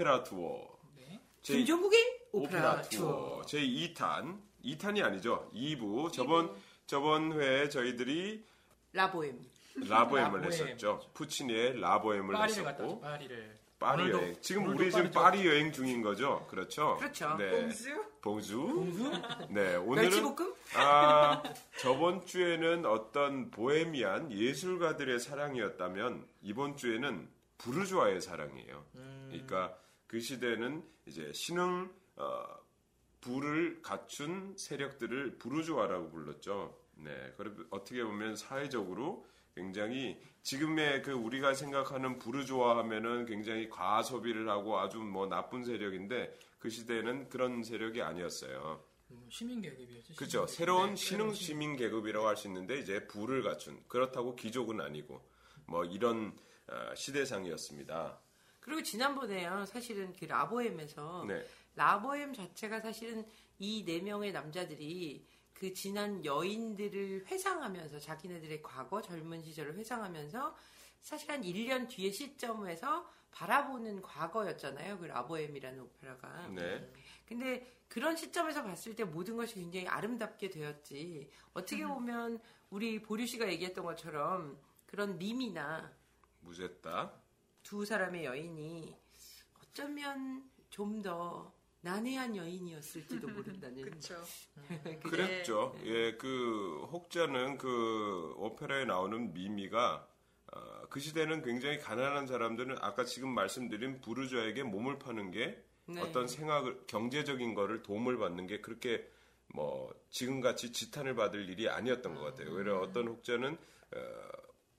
오페라 투어 네. 제 김종국의 오페라, 투어. 제 2탄 2탄이 아니죠 2부 저번 저번 회에 저희들이 라보엠. 라보엠을 라보엠. 했었죠 푸치니의 라보엠을 파리를 했었고. 파리를. 파리 오늘도- 여행 지금 우리 지금. 파리 여행 중인 거죠 그렇죠 그렇죠. 네 봉수? 봉주 공수? 네 오늘은 멸치볶음? 아, 저번 주에는 어떤 보헤미안 예술가들의 사랑이었다면 이번 주에는 부르주아의 사랑이에요. 그러니까 그 시대는 이제 신흥 어, 부를 갖춘 세력들을 부르주아라고 불렀죠. 네, 그리고 어떻게 보면 사회적으로 굉장히 지금의 그 우리가 생각하는 부르주아 하면은 굉장히 과소비를 하고 아주 뭐 나쁜 세력인데 그 시대는 그런 세력이 아니었어요. 음, 시민 계급이었죠. 그렇죠. 새로운 네, 신흥 시민 계급이라고 할 수 있는데 이제 부를 갖춘 그렇다고 귀족은 아니고 뭐 이런 어, 시대상이었습니다. 그리고 지난번에요. 사실은 그 라보엠에서 네, 라보엠 자체가 사실은 이 네 명의 남자들이 그 지난 여인들을 회상하면서 자기네들의 과거 젊은 시절을 회상하면서 사실 한 1년 뒤의 시점에서 바라보는 과거였잖아요. 그 라보엠이라는 오페라가. 네, 근데 그런 시점에서 봤을 때 모든 것이 굉장히 아름답게 되었지. 어떻게 보면 우리 보류 씨가 얘기했던 것처럼 그런 밈이나 무쇠다. 두 사람의 여인이 어쩌면 좀 더 난해한 여인이었을지도 모른다는. 그렇죠. 그죠? 그랬죠. 예, 그 혹자는 그 오페라에 나오는 미미가 어, 그 시대는 굉장히 가난한 사람들은 아까 지금 말씀드린 부르주아에게 몸을 파는 게 네. 어떤 생각을 경제적인 거를 도움을 받는 게 그렇게 뭐 지금같이 지탄을 받을 일이 아니었던 것 같아요. 오히려 어떤 혹자는 어,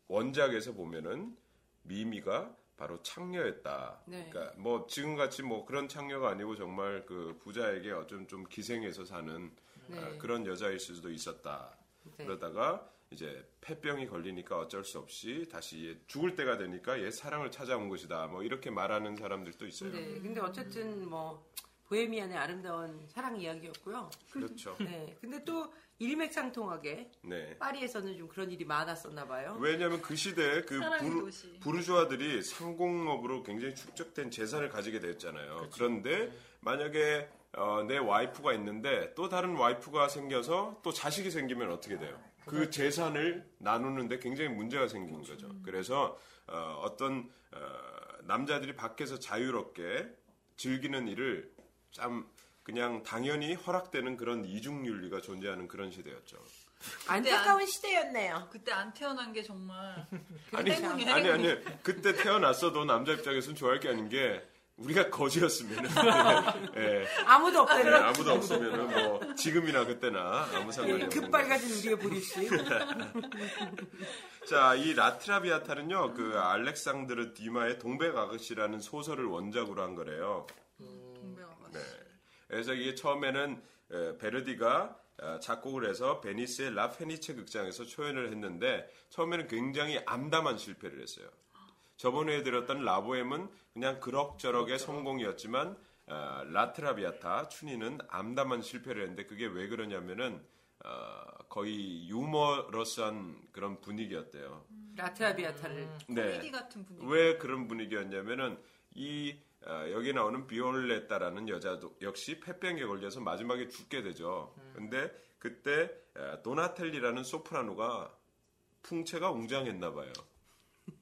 원작에서 보면은 미미가 바로 창녀였다. 네. 그러니까 뭐 지금같이 뭐 그런 창녀가 아니고 정말 그 부자에게 어좀 좀 기생해서 사는 네. 아, 그런 여자일 수도 있었다. 네. 그러다가 이제 폐병이 걸리니까 어쩔 수 없이 다시 얘 죽을 때가 되니까 얘 사랑을 찾아온 것이다. 뭐 이렇게 말하는 사람들도 있어요. 네, 근데 어쨌든 뭐 보헤미안의 아름다운 사랑 이야기였고요. 그렇죠. 네, 근데 또 일맥상통하게 네. 파리에서는 좀 그런 일이 많았었나 봐요. 왜냐하면 그 시대에 그 부르, 도시. 부르주아들이 상공업으로 굉장히 축적된 재산을 가지게 되었잖아요. 그런데 만약에 어, 내 와이프가 있는데 또 다른 와이프가 생겨서 또 자식이 생기면 어떻게 돼요? 그 재산을 나누는데 굉장히 문제가 생긴 거죠. 그래서 어, 떤 남자들이 밖에서 자유롭게 즐기는 일을 참 그냥 당연히 허락되는 그런 이중윤리가 존재하는 그런 시대였죠. 안타까운 시대였네요. 그때 안 태어난 게 정말 아니, 행운이에요, 아니, 행운이. 아니, 그때 태어났어도 남자 입장에서는 좋아할 게 아닌 게, 우리가 거지였으면, 예, 아무도 예, 없다는 아무도 없으면은 뭐, 지금이나 그때나 아무 상관이 없는 거예요. 급발가진 우리의 보류 씨. 자, 이 라트라비아타는요, 그 알렉산드르 뒤마의 동백 아가씨라는 소설을 원작으로 한 거래요. 동백아가 네. 그래서 이게 처음에는 에, 베르디가 어, 작곡을 해서 베니스의 라 페니체 극장에서 초연을 했는데 처음에는 굉장히 암담한 실패를 했어요. 저번에 들었던 라보엠은 그냥 그럭저럭의 성공이었지만 어, 라트라비아타 춘희는 암담한 실패를 했는데 그게 왜 그러냐면은 어, 거의 유머러스한 그런 분위기였대요. 라트라비아타를. 네. 코미디 같은 분위기. 왜 그런 분위기였냐면은 이 어, 여기 나오는 비올레타라는 여자도 역시 폐병에 걸려서 마지막에 죽게 되죠. 근데 그때 어, 도나텔리라는 소프라노가 풍채가 웅장했나 봐요.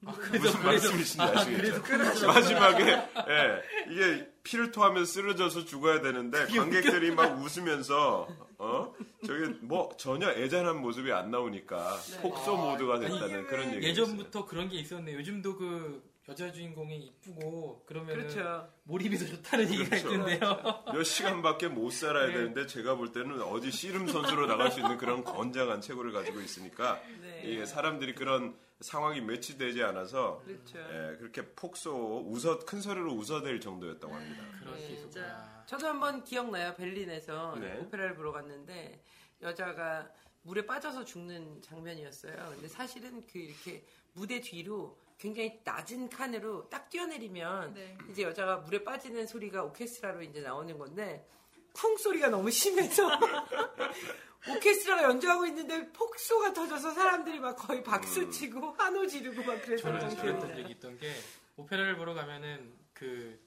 무슨 말씀이신지 아시겠죠? 마지막에 예, 이게 피를 토하면서 쓰러져서 죽어야 되는데 관객들이 막 웃으면서 어 저기 뭐 전혀 애잔한 모습이 안 나오니까 폭소 모드가 됐다는 그런 얘기. 예전부터 그런 게 있었네. 요즘도 그 여자 주인공이 이쁘고 그러면 그렇죠. 몰입이 더 좋다는 얘기가 그렇죠. 있던데요. 몇 시간밖에 못 살아야 네. 되는데 제가 볼 때는 어디 씨름 선수로 나갈 수 있는 그런 건장한 체구를 가지고 있으니까 네. 이게 사람들이 그런 상황이 매치되지 않아서 그렇죠. 예, 그렇게 폭소 웃어 큰 소리로 웃어댈 정도였다고 합니다. 그런 게 있었구나. 저도 한번 기억나요. 베를린에서 네. 오페라를 보러 갔는데 여자가 물에 빠져서 죽는 장면이었어요. 근데 사실은 그 이렇게 무대 뒤로 굉장히 낮은 칸으로 딱 뛰어내리면 네. 이제 여자가 물에 빠지는 소리가 오케스트라로 이제 나오는 건데 쿵 소리가 너무 심해서 오케스트라가 연주하고 있는데 폭소가 터져서 사람들이 막 거의 박수 치고 환호 지르고 막 저는 기억이 그랬던. 적이 있던 게 오페라를 보러 가면은 그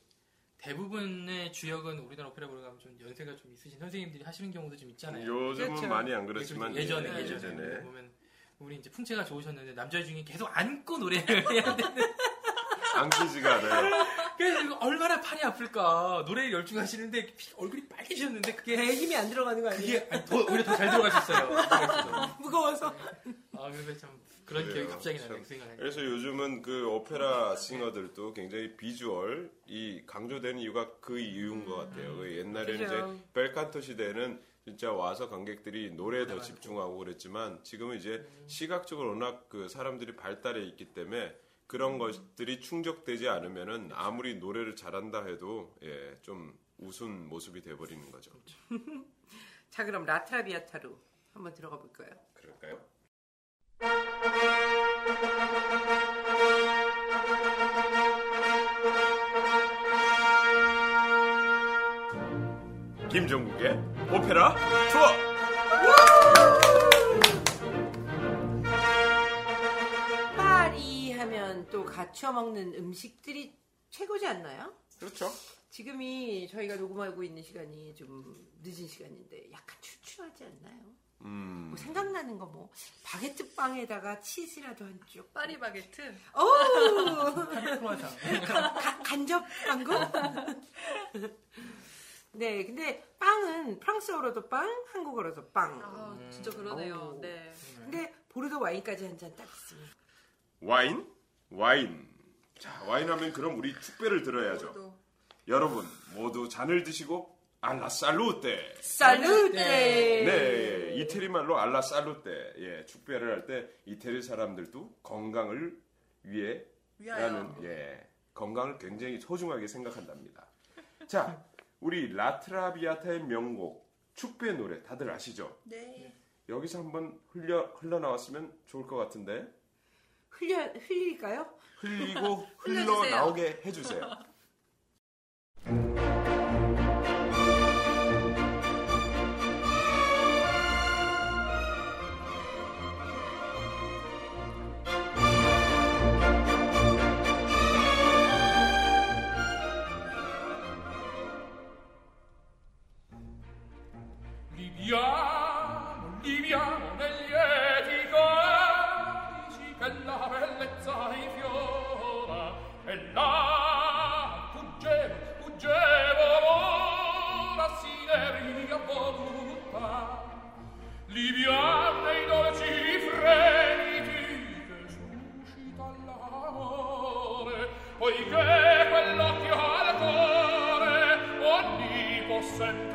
대부분의 주역은 우리나라 오페라 보러 가면 좀 연세가 좀 있으신 선생님들이 하시는 경우도 좀 있잖아요. 요즘은 그렇죠. 많이 안 그렇지만 예전에 예, 예전에 보면 우리 이제 풍채가 좋으셨는데 남자 중에 계속 안고 노래를 해야 되는 안기지가 않아요. 그래서 이거 얼마나 팔이 아플까 노래에 열중하시는데 피- 얼굴이 빨개지셨는데 그게 배에 힘이 안 들어가는 거 아니에요? 그게 아니, 더, 오히려 더 잘 들어가셨어요. 무거워서. 아 그래서 참 그런 그래요. 기억이 갑자기 나네요. 참. 그. 그래서 요즘은 그 오페라 싱어들도 굉장히 비주얼 이 강조되는 이유가 그 이유인 것 같아요. 그 옛날에는 그죠. 이제 벨칸토 시대는 진짜 와서 관객들이 노래에 더 집중하고 그랬지만 지금은 이제 시각적으로 워낙 그 사람들이 발달해 있기 때문에 그런 것들이 충족되지 않으면은 아무리 노래를 잘한다 해도 예, 좀 우스운 모습이 돼버리는 거죠. 자 그럼 라트라비아타로 한번 들어가 볼까요? 그럴까요? 김종국의 오페라 투어. 파리 하면 또 갖춰 먹는 음식들이 최고지 않나요? 그렇죠. 지금이 저희가 녹음하고 있는 시간이 좀 늦은 시간인데 약간 출출하지 않나요? 음. 뭐 생각나는 거 뭐 바게트 빵에다가 치즈라도 한 쪽. 파리 바게트. 어우 크로아상. 가- 간접 광고? 네, 근데 빵은 프랑스어로도 빵, 한국어로도 빵. 아, 진짜 그러네요. 오. 네. 근데 보르도 와인까지 한 잔 딱 있습니다. 와인? 와인. 자, 와인 하면 그럼 우리 축배를 들어야죠. 또 여러분 모두 잔을 드시고 알라 살루테. 살루테. 네, 이태리 말로 알라 살루테. 예, 축배를 할 때 이태리 사람들도 건강을 위해 위하여. 라는 예, 건강을 굉장히 소중하게 생각한답니다. 자, 우리 라트라비아타의 명곡 축배 노래 다들 아시죠? 네. 여기서 한번 흘려 흘러나왔으면 좋을 것 같은데 흘려 흘릴까요? 흘리고 흘려주세요. 흘러나오게 해주세요. poiché quell'occhio al cuore ogni possente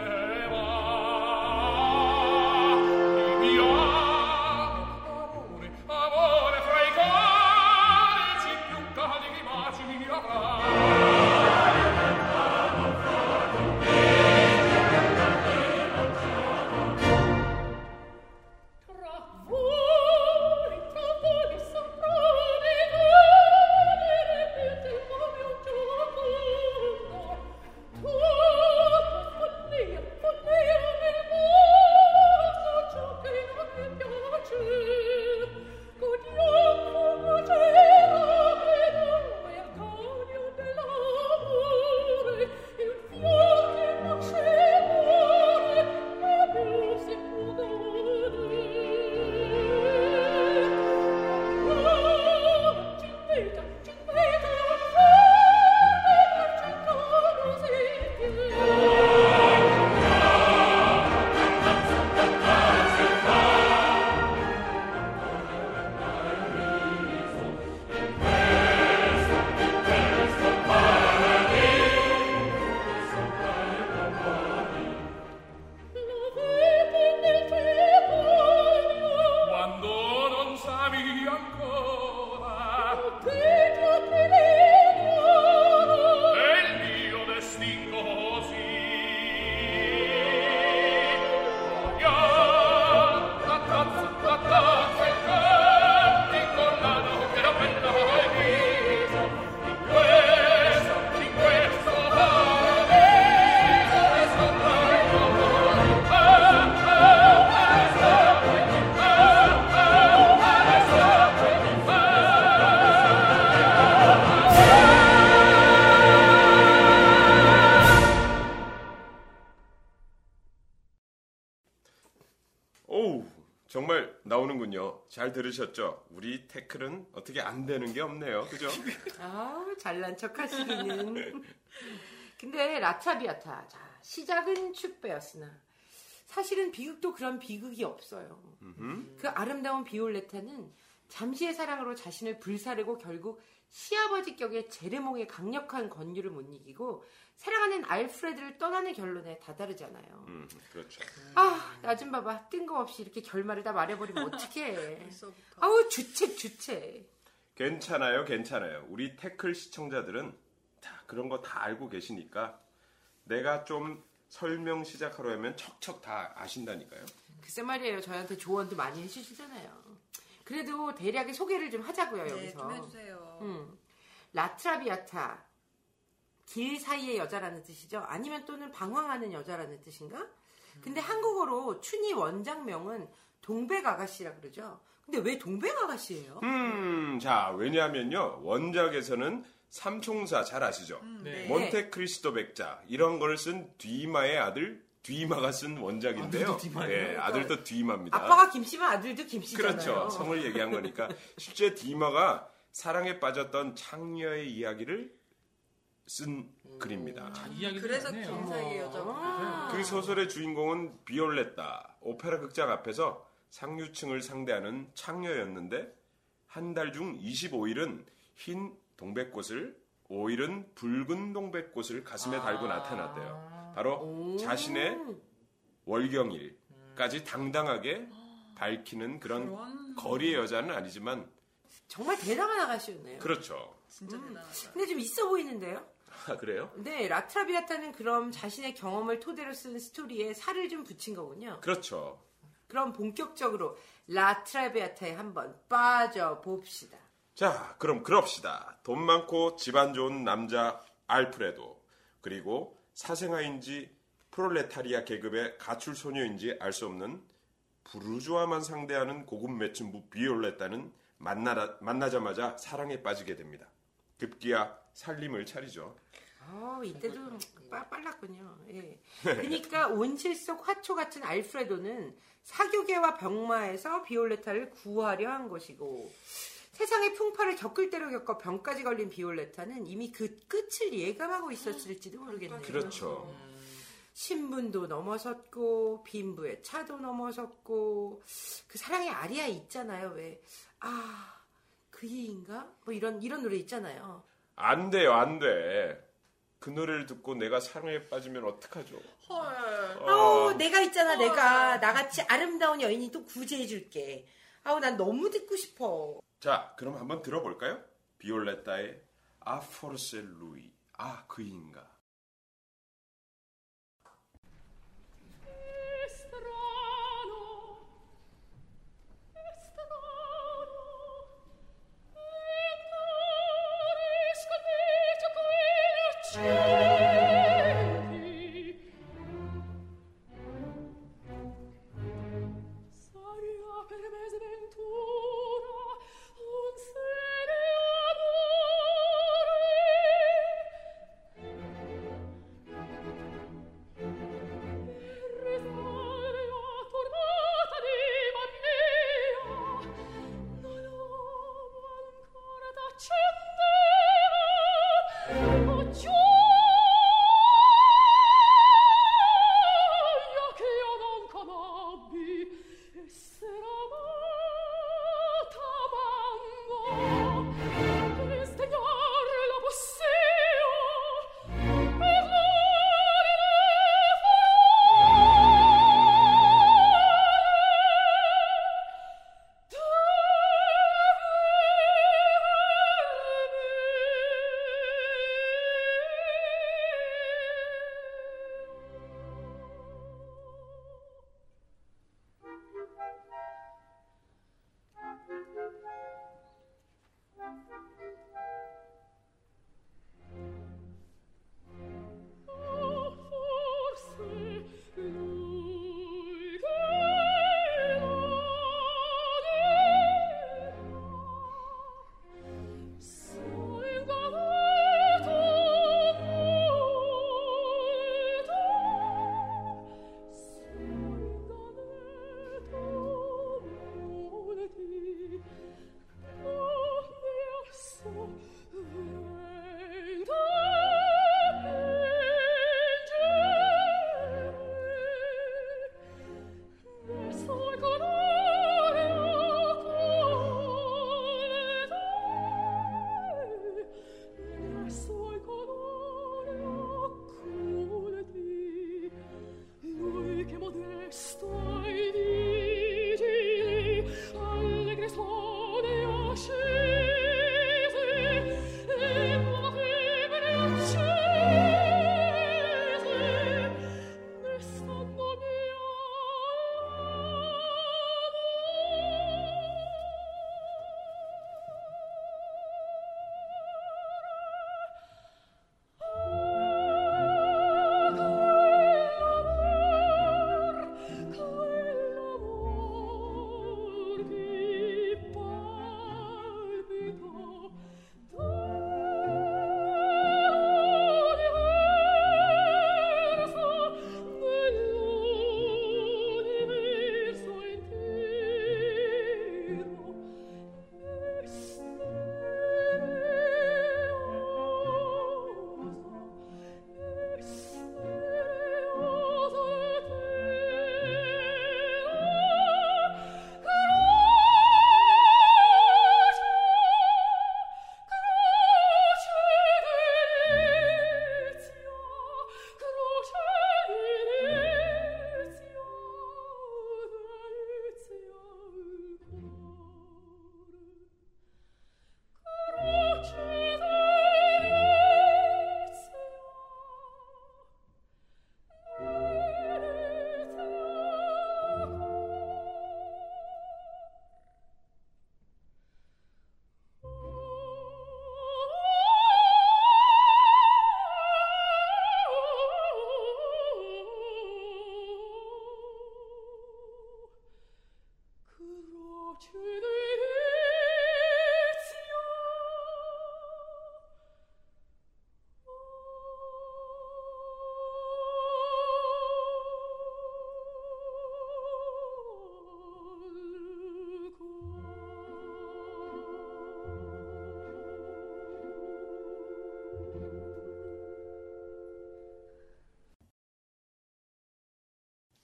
잘 들으셨죠? 우리 태클은 어떻게 안 되는 게 없네요. 그죠? 아, 잘난 척 하시기는. 근데 라차비아타. 자, 시작은 축배였으나 사실은 비극도 그런 비극이 없어요. 음흠. 그 아름다운 비올레타는 잠시의 사랑으로 자신을 불사르고 결국 시아버지 격의 제르몽의 강력한 권유를 못 이기고 사랑하는 알프레드를 떠나는 결론에 다다르잖아요. 음, 그렇죠. 아, 나 좀 봐봐. 뜬금없이 이렇게 결말을 다 말해버리면 어떡해. 아우, 주책, 주책. 괜찮아요, 괜찮아요. 우리 태클 시청자들은 다 그런 거 다 알고 계시니까 내가 좀 설명 시작하려 면 척척 다 아신다니까요. 글쎄 말이에요. 저희한테 조언도 많이 해주시잖아요. 그래도 대략의 소개를 좀 하자고요, 네, 여기서. 좀 해주세요. 음. 라트라비아타. 길 사이의 여자라는 뜻이죠. 아니면 또는 방황하는 여자라는 뜻인가? 근데 한국어로 춘희 원작명은 동백아가씨라 그러죠. 근데 왜 동백아가씨예요? 음, 자, 왜냐하면요. 원작에서는 삼총사 잘 아시죠? 음, 네. 네. 몬테크리스토 백자 이런 걸 쓴 뒤마의 아들 뒤마가 쓴 원작인데요. 아들도 뒤마예요? 예, 아들도 뒤마입니다. 아빠가 김씨면 아들도 김씨잖아요. 그렇죠. 성을 얘기한 거니까 실제 뒤마가 사랑에 빠졌던 창녀의 이야기를 쓴 글입니다. 자, 이야기도 그래서 많네요. 긴 사이의 여자고. 아. 그 소설의 주인공은 비올레타 오페라 극장 앞에서 상류층을 상대하는 창녀였는데 한 달 중 25일은 흰 동백꽃을 5일은 붉은 동백꽃을 가슴에 달고 나타났대요. 바로 오. 자신의 월경일까지 당당하게 밝히는 그런 그런 거리의 여자는 아니지만 정말 대단한 아가씨였네요. 그렇죠. 진짜 대단하다. 근데 좀 있어 보이는데요? 아, 그래요? 네, 라트라비아타는 그럼 자신의 경험을 토대로 쓴 스토리에 살을 좀 붙인 거군요. 그렇죠. 그럼 본격적으로 라트라비아타에 한번 빠져 봅시다. 자, 그럼 그럽시다. 돈 많고 집안 좋은 남자 알프레도 그리고 사생아인지 프롤레타리아 계급의 가출 소녀인지 알 수 없는 부르주아만 상대하는 고급 매춘부 비올레타는 만나 만나자마자 사랑에 빠지게 됩니다. 급기야 살림을 차리죠. 어, 이때도 빠, 빨랐군요. 예. 그러니까 온실 속 화초 같은 알프레도는 사교계와 병마에서 비올레타를 구하려 한 것이고 세상의 풍파를 겪을 대로 겪어 병까지 걸린 비올레타는 이미 그 끝을 예감하고 있었을지도 모르겠네요. 그렇죠. 신분도 넘어섰고 빈부의 차도 넘어섰고 그 사랑의 아리아 있잖아요. 왜 아, 그이인가? 뭐 이런 이런 노래 있잖아요. 안 돼요, 안 돼. 그 노래를 듣고 내가 사랑에 빠지면 어떡하죠? 헐. 어. 아우 내가 있잖아 내가 나같이 아름다운 여인이 또 구제해줄게 아우 난 너무 듣고 싶어 자, 그럼 한번 들어볼까요? 비올레타의 아 포르세 루이. 아, 그인가.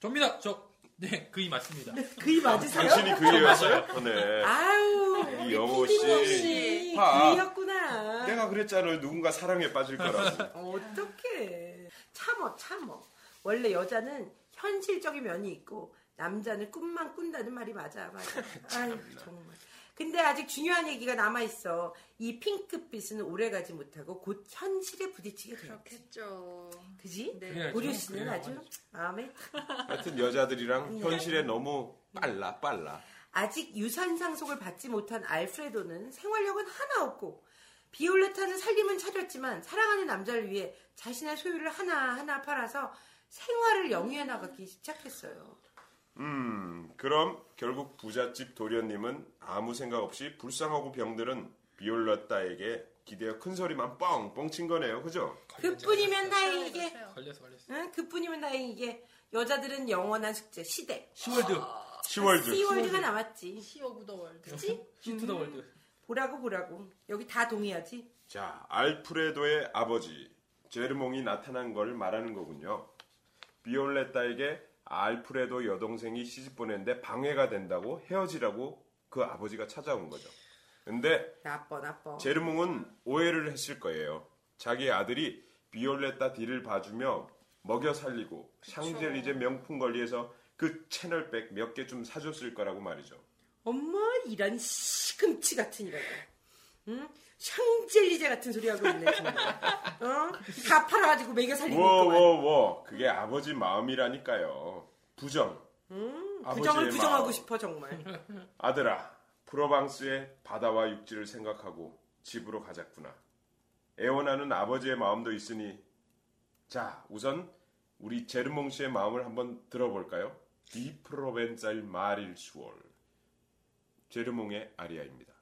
접니다. 저, 네, 그이 맞습니다. 그이 맞으세요? 당신이 그이였어요? 네. 아유, 우리 영호 씨. 그이였구나. 내가 그랬잖아. 누군가 사랑에 빠질 거라고. 어떡해. 참어, 참어. 원래 여자는 현실적인 면이 있고, 남자는 꿈만 꾼다는 말이 맞아, 맞아. 아유, 정말. 근데 아직 중요한 얘기가 남아있어. 이 핑크빛은 오래가지 못하고 곧 현실에 부딪히게 돼요. 그렇겠죠. 그지? 네. 고려 씨는 아주. 마음에 하여튼 여자들이랑 현실에 너무 빨라, 빨라. 아직 유산 상속을 받지 못한 알프레도는 생활력은 하나 없고 비올레타는 살림은 차렸지만 사랑하는 남자를 위해 자신의 소유를 하나하나 팔아서 생활을 영위해 나가기 시작했어요. 음, 그럼 결국 부잣집 도련님은 아무 생각 없이 불쌍하고 병들은 비올레타에게 기대어 큰 소리만 뻥 뻥 친 거네요. 그죠? 그뿐이면 다행이게. 걸려서 걸렸어. 응? 그뿐이면 다행이게. 여자들은 영원한 숙제 시댁. 시월드. 시월드. 시월드가 남았지. 시 of the world. 그치? 시 to the world. 보라고 보라고. 여기 다 동의하지? 자, 알프레도의 아버지 제르몽이 나타난 걸 말하는 거군요. 비올레타에게 알프레도 여동생이 시집 보냈는데 방해가 된다고 헤어지라고 그 아버지가 찾아온 거죠. 근데 나빠 나빠. 제르몽은 오해를 했을 거예요. 자기 아들이 비올레타 뒤를 봐주며 먹여 살리고 샹젤리제 명품 걸리에서 그 채널백 몇 개 좀 사줬을 거라고 말이죠. 엄마 이런 시금치 같은 이런 거. 응? 샹젤리제 같은 소리 하고 있네 정말. 어? 다 팔아가지고 먹여 살리고. 워워워 그게 아버지 마음이라니까요. 부정. 음, 부정을 부정하고 마음. 싶어 정말. 아들아, 프로방스의 바다와 육지를 생각하고 집으로 가자꾸나. 애원하는 아버지의 마음도 있으니, 자, 우선 우리 제르몽 씨의 마음을 한번 들어볼까요? 디 프로벤쌀 마릴 수월. 제르몽의 아리아입니다.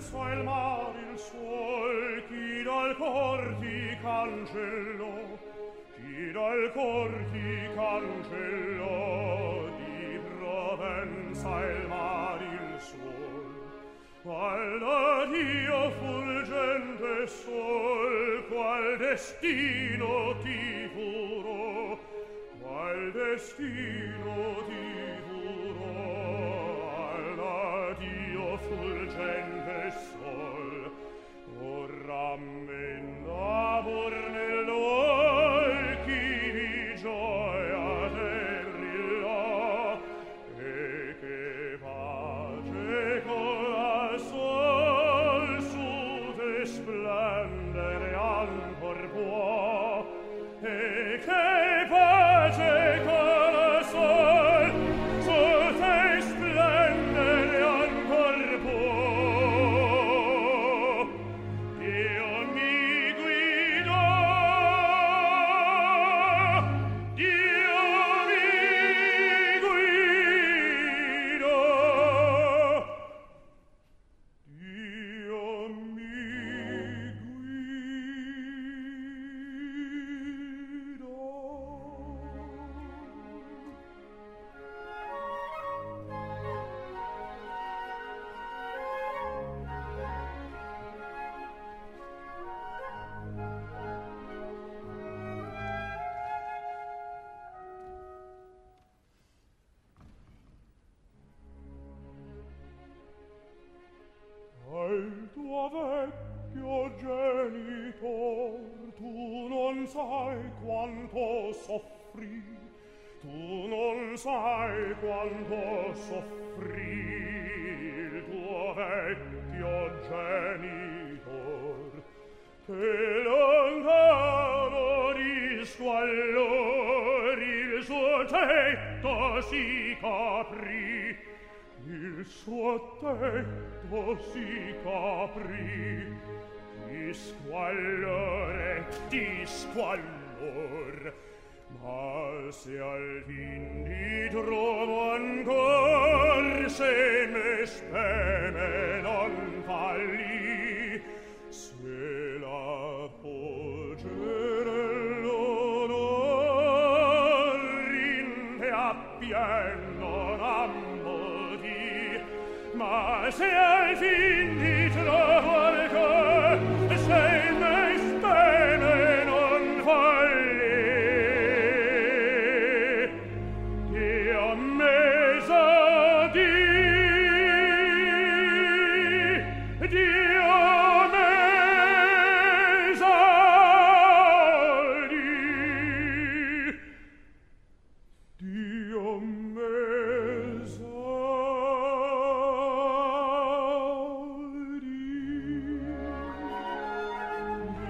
penso il mar il suol chi dal cor ti cancello chi dal cor ti cancello di provenza il mar il suol alla dio fulgente sol qual destino ti furo qual destino ti furo alla dio fulgente ecco allor il suo tetto si capri il suo tetto si capri. Di squallore di squallor ma se al fin di trovo ancor se me speme non falli I see er sie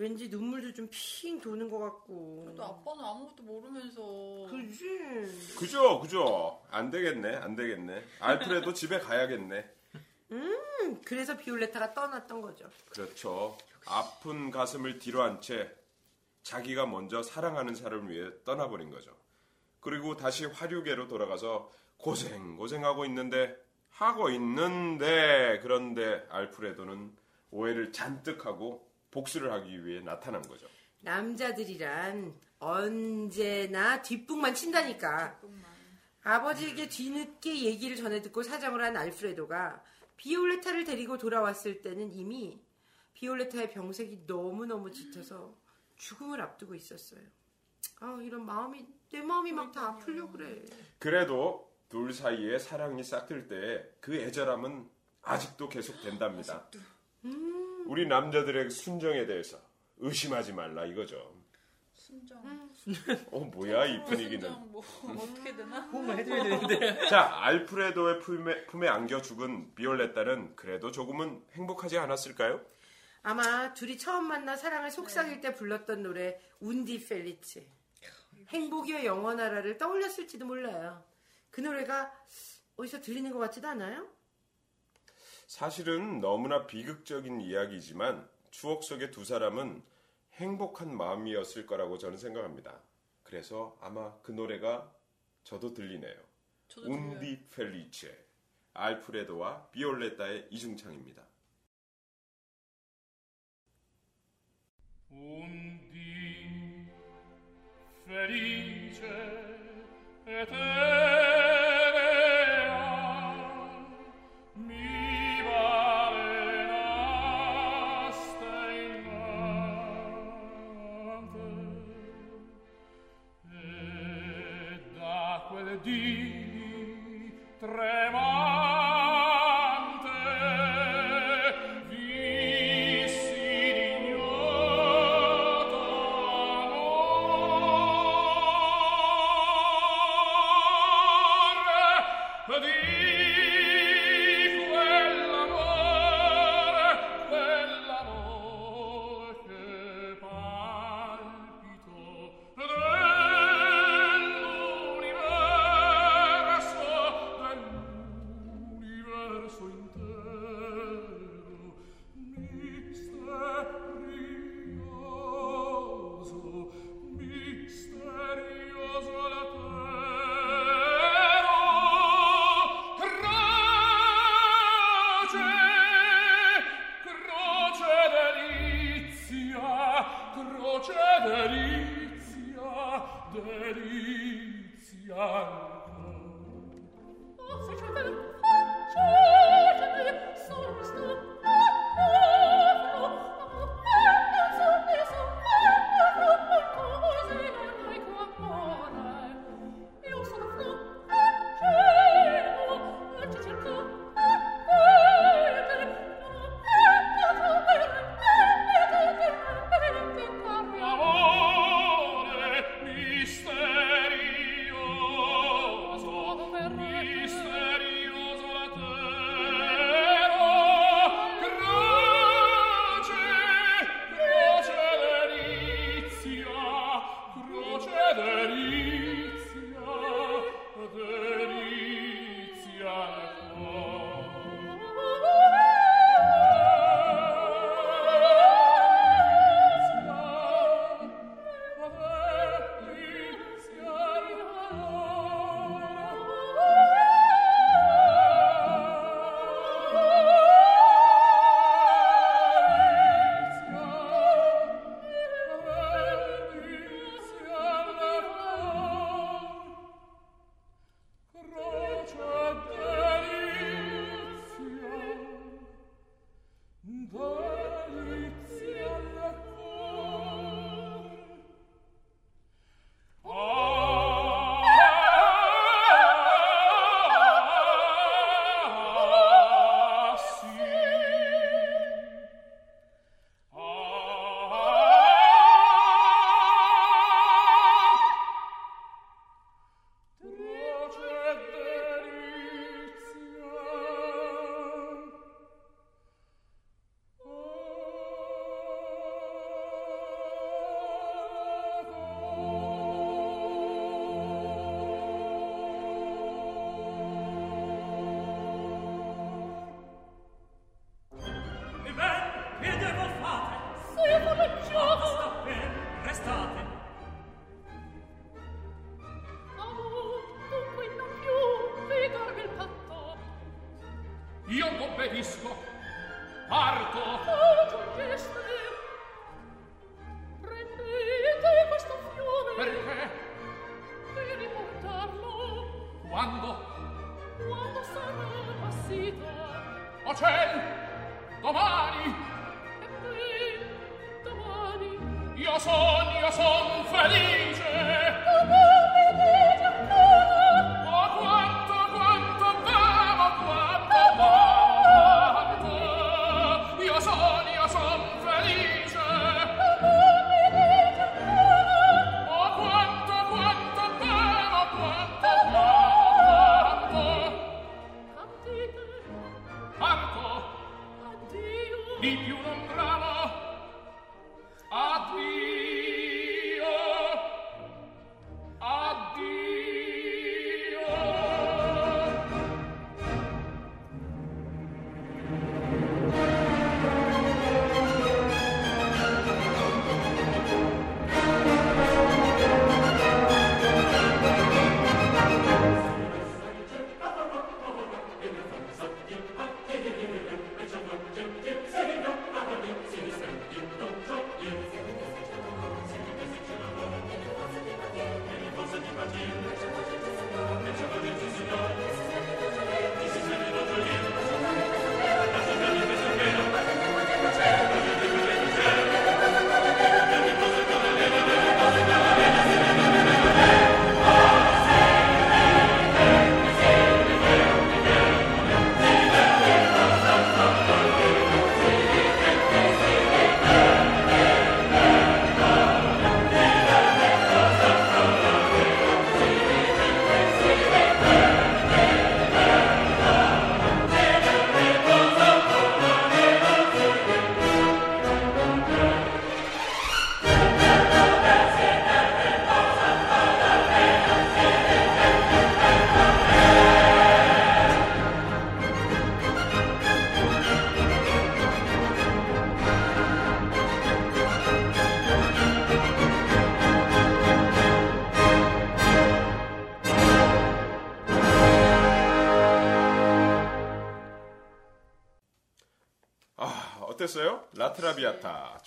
왠지 눈물도 좀 핑 도는 것 같고. 또 아빠는 아무것도 모르면서 그지? 그죠, 그죠. 안 되겠네, 안 되겠네. 알프레도 집에 가야겠네. 음, 그래서 비올레타가 떠났던 거죠. 그렇죠. 아픈 가슴을 뒤로 한 채 자기가 먼저 사랑하는 사람을 위해 떠나버린 거죠. 그리고 다시 화류계로 돌아가서 고생 고생하고 있는데 하고 있는데 그런데 알프레도는 오해를 잔뜩 하고 복수를 하기 위해 나타난 거죠. 남자들이란 언제나 뒷북만 친다니까. 아버지에게 뒤늦게 얘기를 전해 듣고 사정을 한 알프레도가 비올레타를 데리고 돌아왔을 때는 이미 비올레타의 병색이 너무너무 짙어서 죽음을 앞두고 있었어요. 아, 이런 마음이, 내 마음이 막 다 아프려 그래. 그래도 둘 사이에 사랑이 싹틀 때 그 애절함은 아직도 계속된답니다. 우리 남자들의 순정에 대해서 의심하지 말라 이거죠. 순정 어 뭐야 이 분위기는. 순정 뭐 어떻게 되나? 호응을 해줘야 되는데. 자 알프레도의 품에, 품에 안겨 죽은 비올레타는 그래도 조금은 행복하지 않았을까요? 아마 둘이 처음 만나 사랑을 속삭일 때 불렀던 노래 운디 펠리치 행복이여 영원하라를 떠올렸을지도 몰라요. 그 노래가 어디서 들리는 것 같지도 않아요? 사실은 너무나 비극적인 이야기지만 추억 속의 두 사람은 행복한 마음이었을 거라고 저는 생각합니다. 그래서 아마 그 노래가 저도 들리네요. 저도. 운디 펠리체 알프레도와 비올레타의 이중창입니다. Undi felice eterea tre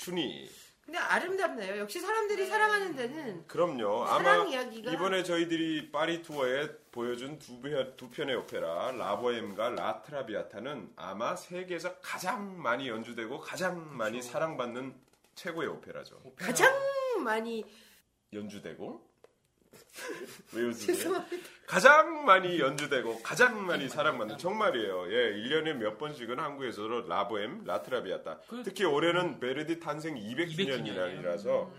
라트라비아타, 춘희. 근데 아름답네요. 역시 사람들이 사랑하는 데는 그럼요. 아마 사랑 이야기가 이번에 저희들이 파리 투어에 보여준 두, 편- 두 편의 오페라 라보엠과 라트라비아타는 아마 세계에서 가장 많이 연주되고 가장 많이 사랑받는 최고의 오페라죠. 오페라. 가장 많이 연주되고 왜 웃으세요? 가장 많이 연주되고 가장 많이 사랑받는 정말이에요. 예, 1년에 몇 번씩은 한국에서도 라보엠, 라트라비아타. 그- 특히 올해는 베르디 탄생 200주년이라서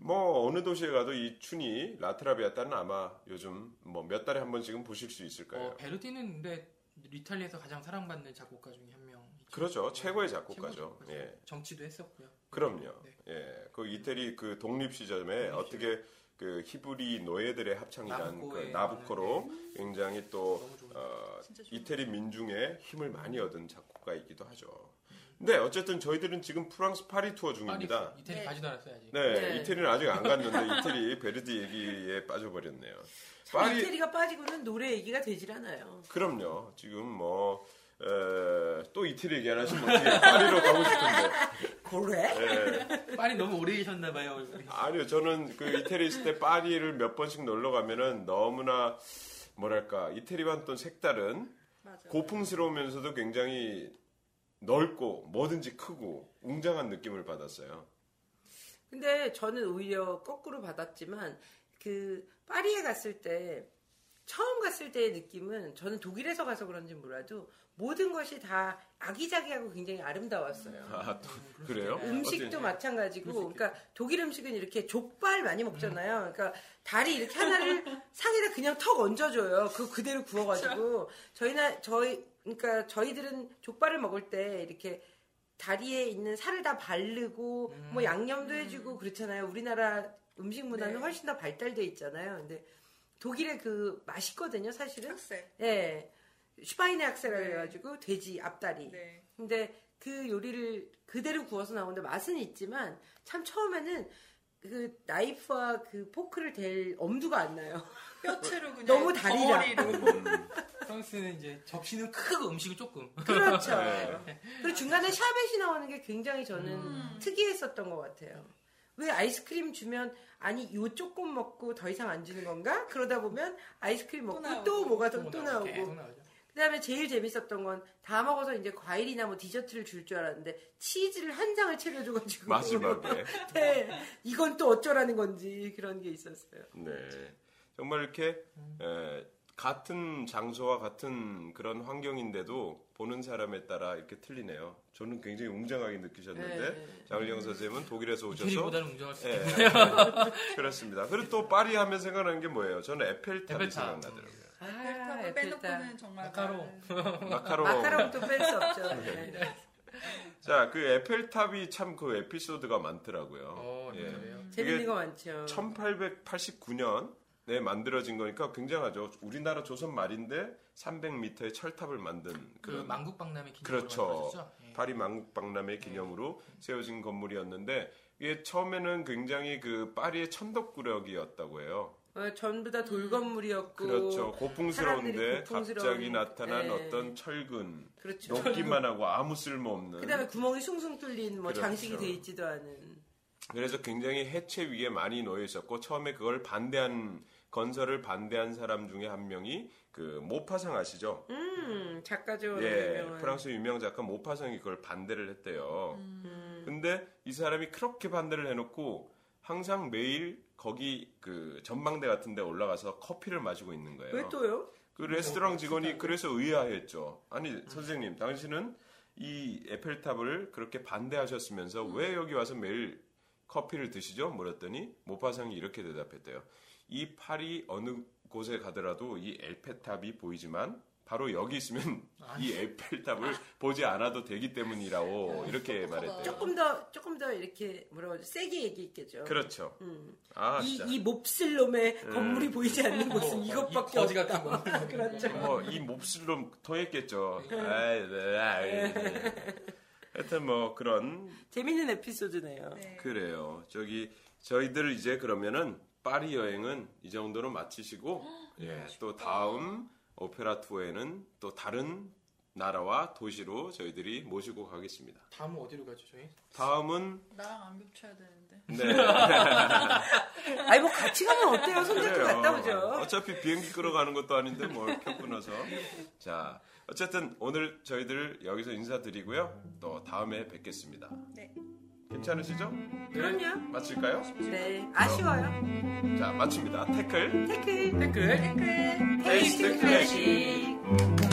뭐 어느 도시에 가도 이 춘이 라트라비아타는 아마 요즘 뭐 몇 달에 한 번씩은 보실 수 있을 거예요. 어, 베르디는 근데 이탈리아에서 가장 사랑받는 작곡가 중에 한 명. 그렇죠. 최고의 최고의 작곡가죠. 작곡가죠. 예. 정치도 했었고요. 그럼요. 네. 예. 그 이태리 그 독립 시점에 어떻게 그 히브리 노예들의 합창이란 그 나부코로 굉장히 또 어, 이태리 민중의 힘을 많이 얻은 작곡가이기도 하죠. 근데 어쨌든 저희들은 지금 프랑스 파리 투어 중입니다. 파리, 이태리 네. 가지도 않았어요 아직. 네, 네. 이태리는 아직 안 갔는데 이태리 베르디 얘기에 빠져버렸네요. 참 파리 이태리가 빠지고는 노래 얘기가 되질 않아요. 그럼요. 지금 뭐 에, 또 이태리 얘기 안 하시면 어떻게 파리로 가고 싶은데. 그래? 예. 파리 너무 오래 계셨나봐요. 아니요, 저는 그 이태리 있을 때 파리를 몇 번씩 놀러 가면은 너무나 뭐랄까 이태리와 또 색다른 맞아. 고풍스러우면서도 굉장히 넓고 뭐든지 크고 웅장한 느낌을 받았어요. 근데 저는 오히려 거꾸로 받았지만 그 파리에 갔을 때 처음 갔을 때의 느낌은 저는 독일에서 가서 그런지 몰라도 모든 것이 다 아기자기하고 굉장히 아름다웠어요. 아, 또 그래요? 음식도 마찬가지고, 그러니까 독일 음식은 이렇게 족발 많이 먹잖아요. 그러니까 다리 이렇게 하나를 상에다 그냥 턱 얹어줘요. 그 그대로 구워가지고 저희나 저희 그러니까 저희들은 족발을 먹을 때 이렇게 다리에 있는 살을 다 바르고 뭐 양념도 해주고 그렇잖아요. 우리나라 음식 문화는 네. 훨씬 더 발달돼 있잖아요. 근데 독일의 그 맛있거든요, 사실은. 학생. 예. 슈바이네 학세라 네. 해가지고 돼지 앞다리. 네. 근데 그 요리를 그대로 구워서 나오는데 맛은 있지만 참 처음에는 그 나이프와 그 포크를 댈 엄두가 안 나요. 뼈채로 그냥 너무 다리라. 프랑스는 이제 접시는 크고 음식은 조금. 그렇죠. 네. 그리고 중간에 샤벳이 나오는 게 굉장히 저는 음. 특이했었던 것 같아요. 왜 아이스크림 주면 아니 요 조금 먹고 더 이상 안 주는 건가? 그러다 보면 아이스크림 먹고 나오고, 또 뭐가 또, 또또 나오고, 나오고 계속 나오죠. 그다음에 제일 재밌었던 건 다 먹어서 이제 과일이나 뭐 디저트를 줄줄 알았는데 치즈를 한 장을 채려줘가지고 마지막에. 네, 이건 또 어쩌라는 건지 그런 게 있었어요. 네. 정말 이렇게 에, 같은 장소와 같은 그런 환경인데도 보는 사람에 따라 이렇게 틀리네요. 저는 굉장히 웅장하게 느끼셨는데 네. 장을영 선생님은 독일에서 오셔서 웅장할 수 예, 있겠네요. 그렇습니다. 그리고 또 파리 하면 생각나는 게 뭐예요? 저는 에펠탑이 에펠탑. 생각나더라고요. 아, 탑을 에펠탑. 빼놓고는 정말 마카롱. 마카롱. 마카롱도 뺄 수 없죠. 네. 자, 그 에펠탑이 참 그 에피소드가 많더라고요. 어, 예. 재밌는 거 많죠. 1889년 에 만들어진 거니까 굉장하죠. 우리나라 조선 말인데 300m의 철탑을 만든 그 그런 만국박람회 기념으로 그렇죠. 만들어졌죠? 예. 파리 만국박람회 기념으로 세워진 건물이었는데 이게 처음에는 굉장히 그 파리의 천덕구력이었다고 해요. 어, 전부 다 돌 건물이었고 그렇죠. 고풍스러운데 고풍스러운, 갑자기 나타난 예. 어떤 철근 그렇죠. 높기만 하고 아무 쓸모 없는 그다음에 구멍이 숭숭 뚫린 뭐 그렇죠. 장식이 돼 있지도 않은 그래서 굉장히 해체 위에 많이 놓여 있었고 처음에 그걸 반대한 건설을 반대한 사람 중에 한 명이 그 모파상 아시죠? 음 작가죠. 예, 유명한. 프랑스 유명 작가 모파상이 그걸 반대를 했대요. 음. 근데 이 사람이 그렇게 반대를 해놓고 항상 매일 거기 그 전망대 같은 데 올라가서 커피를 마시고 있는 거예요. 왜 또요? 그 레스토랑 직원이 그래서 의아했죠. 아니 선생님, 당신은 이 에펠탑을 그렇게 반대하셨으면서 왜 여기 와서 매일 커피를 드시죠? 물었더니 모파상이 이렇게 대답했대요. 이 파리 어느 곳에 가더라도 이 에펠탑이 보이지만 바로 여기 있으면 이 에펠탑을 보지 않아도 되기 때문이라고 이렇게 말했대요. 조금 더 조금 더 이렇게 뭐라고 하죠? 세게 얘기했겠죠. 그렇죠. 음. 아, 이. 이 몹쓸 놈의 건물이 보이지 않는 곳은 어, 이것밖에 이 거지 없다. 같은. 그렇죠. 뭐, 이 몹쓸놈 더했겠죠. 아이, 네, 아이, 네. 하여튼 뭐 그런 재밌는 에피소드네요. 네. 그래요. 저기 저희들 이제 그러면은 파리 여행은 이 정도로 마치시고 예, 또 다음 오페라 투어에는 또 다른 나라와 도시로 저희들이 모시고 가겠습니다. 다음은 어디로 가죠, 저희? 다음은 나랑 안 겹쳐야 되는데. 네. 아니 뭐 같이 가면 어때요? 손잡고. 갔다 오죠. 어차피 비행기 끌어가는 것도 아닌데 뭘표 끊어서. 자, 어쨌든 오늘 저희들 여기서 인사드리고요. 또 다음에 뵙겠습니다. 네. 괜찮으시죠? 그럼요. 마칠까요? 네. 아쉬워요. 자, 마칩니다. 태클. 태클. 댓글. 태클. 테이스트 클래식.